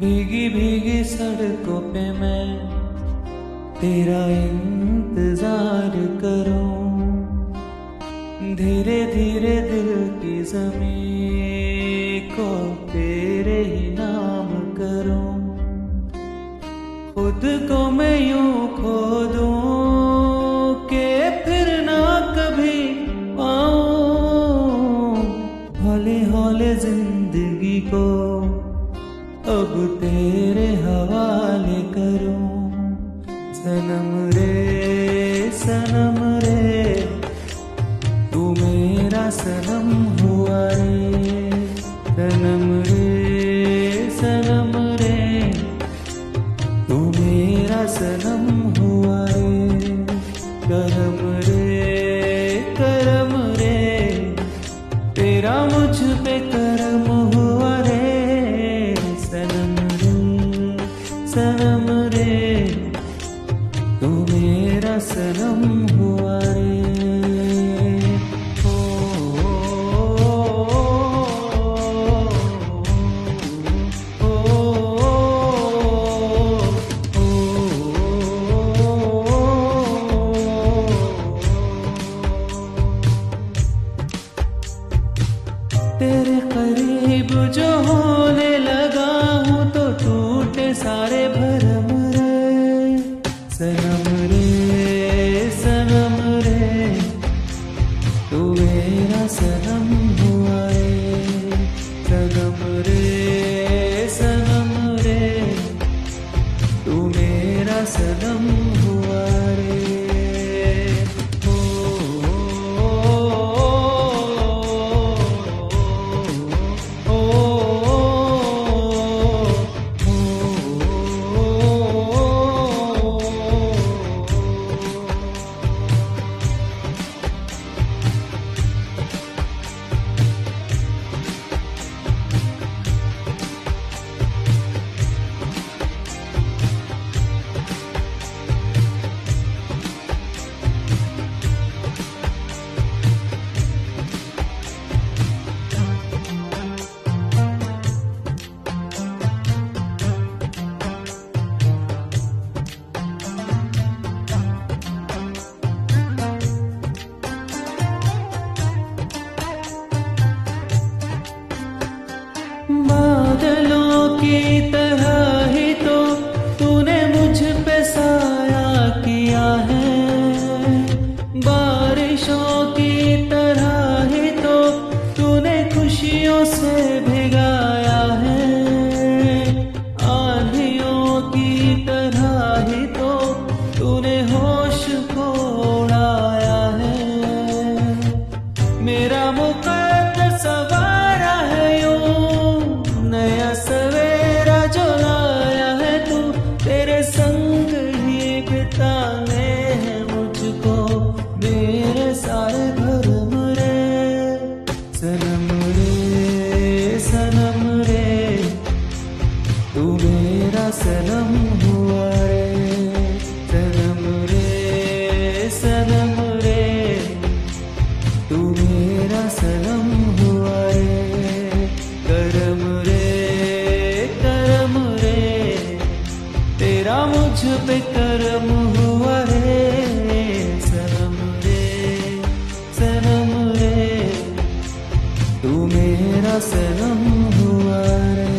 भीगी भीगी सड़कों पे मैं तेरा इंतज़ार करूँ। धीरे धीरे दिल की ज़मीन खुद को मैं यूँ खो के फिर ना कभी पाऊँ। हौले हौले ज़िंदगी को अब तेरे हवाले करूँ। सनम रे सनम रे, तू मेरा सनम हुआ रे। सनम सनम हुआ रे करम रे करम रे। तेरा मुझ पे करम हुआ रे। सनम रे, सनम होने लगा हूँ तो टूटे सारे भरम रे। सनम रे सनम रे तू मेरा सनम हुआ रे। सनम रे सनम रे तू मेरा सनम हुआ रे। तरह ही तो तूने है बारिशों की तरह ही तो तूने खुशियों से भिगाया मुझ पे करम हुआ है। सनम रे सनम रे तू मेरा सनम हुआ रे